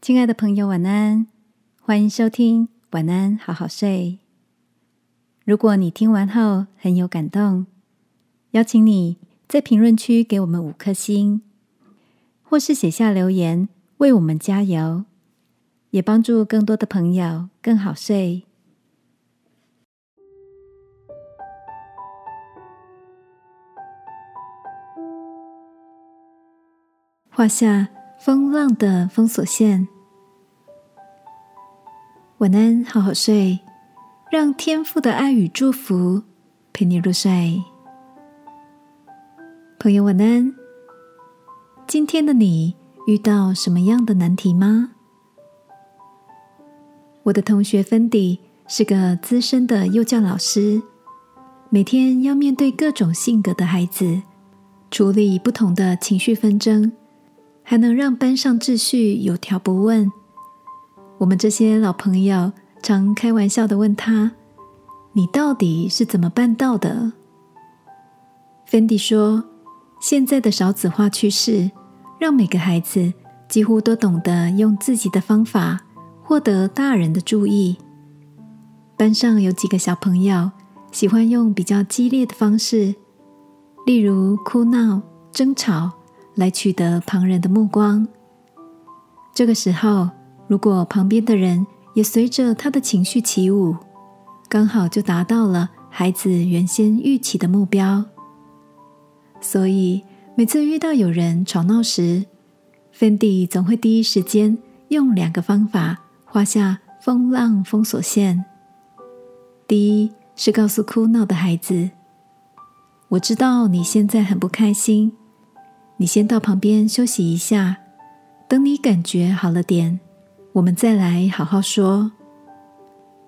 亲爱的朋友，晚安！欢迎收听《晚安，好好睡》。如果你听完后很有感动，邀请你在评论区给我们五颗星，或是写下留言为我们加油，也帮助更多的朋友更好睡。画下。风浪的封锁线。晚安，好好睡，让天父的爱与祝福陪你入睡。朋友，晚安。今天的你遇到什么样的难题吗？我的同学芬迪是个资深的幼教老师，每天要面对各种性格的孩子，处理不同的情绪纷争。还能让班上秩序有条不紊。我们这些老朋友常开玩笑的问他：“你到底是怎么办到的？”芬迪说：“现在的少子化趋势，让每个孩子几乎都懂得用自己的方法获得大人的注意。班上有几个小朋友喜欢用比较激烈的方式，例如哭闹、争吵。”来取得旁人的目光。这个时候，如果旁边的人也随着他的情绪起舞，刚好就达到了孩子原先预期的目标。所以，每次遇到有人吵闹时，芬迪总会第一时间用两个方法画下风浪封锁线。第一是告诉哭闹的孩子：“我知道你现在很不开心。”你先到旁边休息一下，等你感觉好了点，我们再来好好说。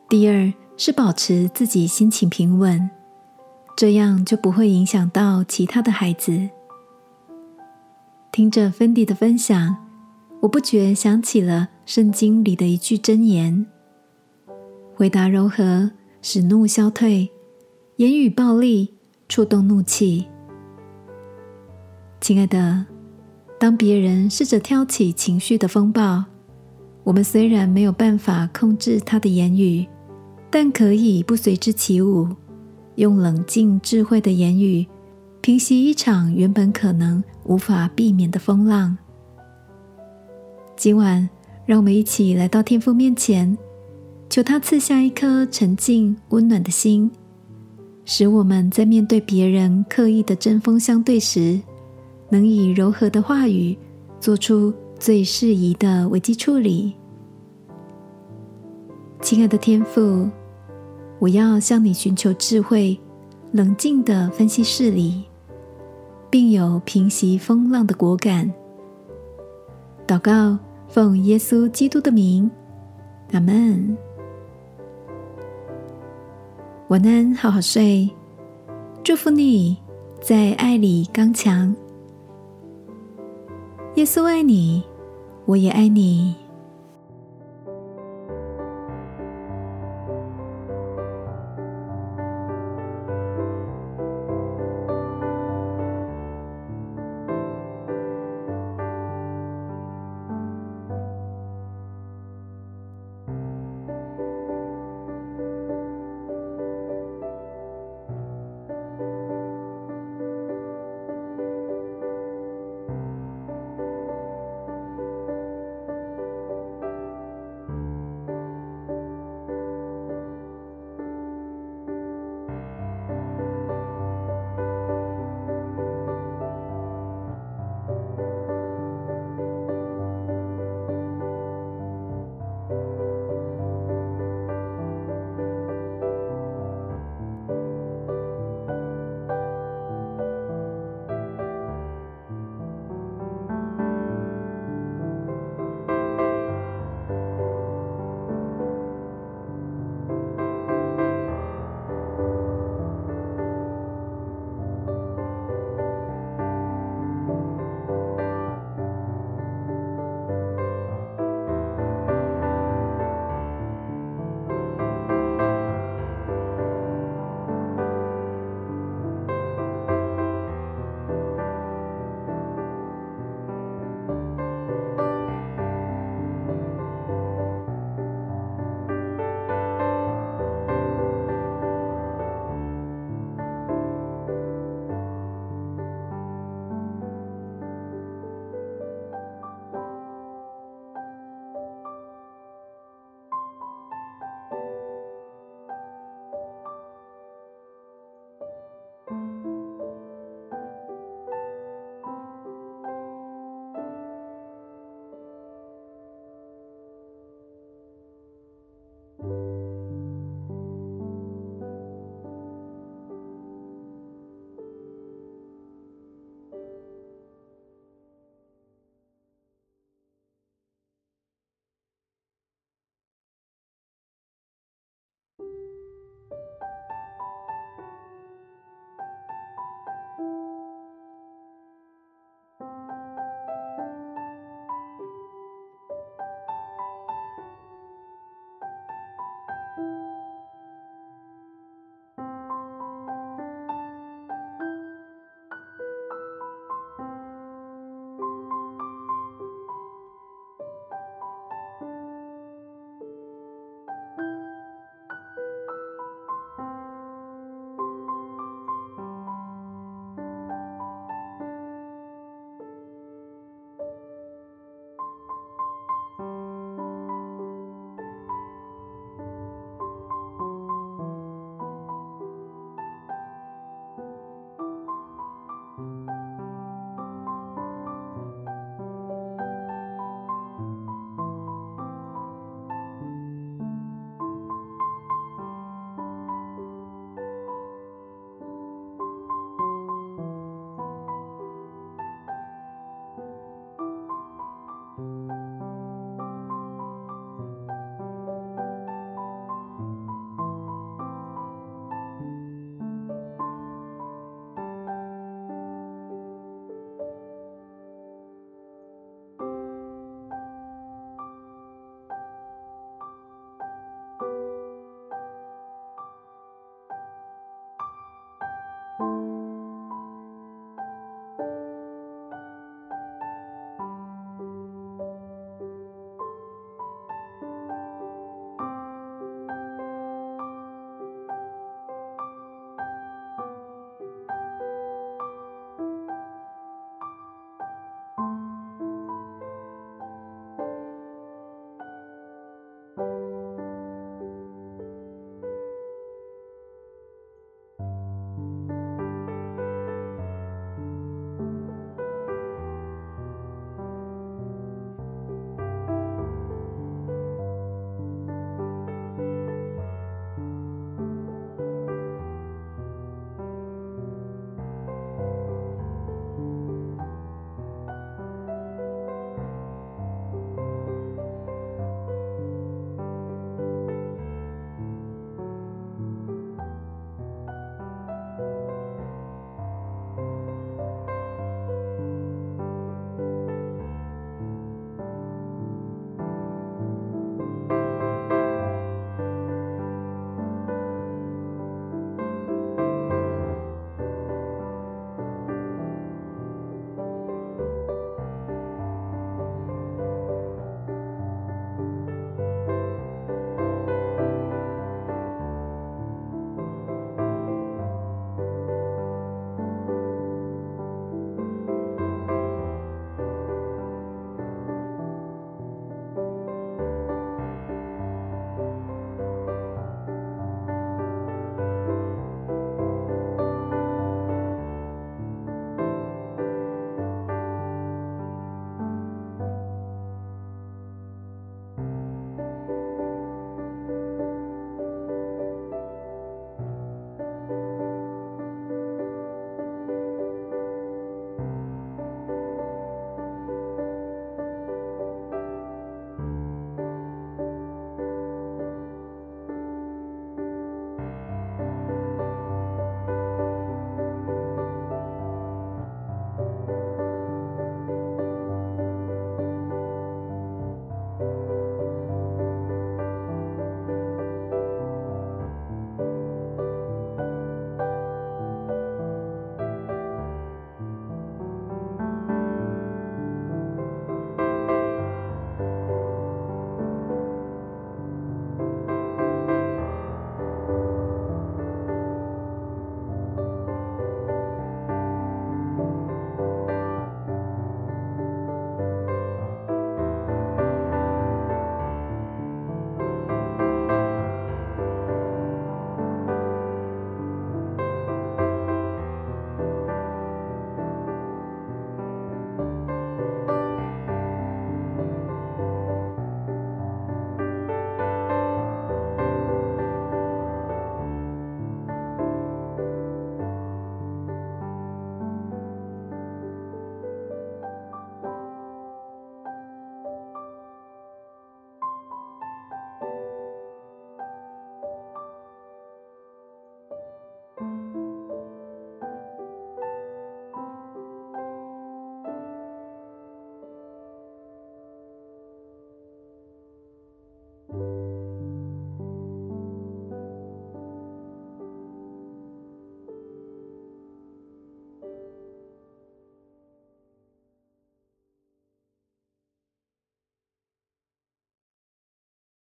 第二是保持自己心情平稳，这样就不会影响到其他的孩子。听着芬迪的分享，我不觉想起了圣经里的一句箴言：回答柔和，使怒消退；言语暴力，触动怒气。亲爱的，当别人试着挑起情绪的风暴，我们虽然没有办法控制他的言语，但可以不随之起舞，用冷静智慧的言语平息一场原本可能无法避免的风浪。今晚，让我们一起来到天父面前，求他赐下一颗沉静温暖的心，使我们在面对别人刻意的针锋相对时。能以柔和的话语做出最适宜的危机处理。亲爱的天父，我要向你寻求智慧，冷静的分析事理，并有平息风浪的果敢。祷告，奉耶稣基督的名，阿门。晚安，好好睡。祝福你在爱里刚强。耶稣爱你，我也爱你。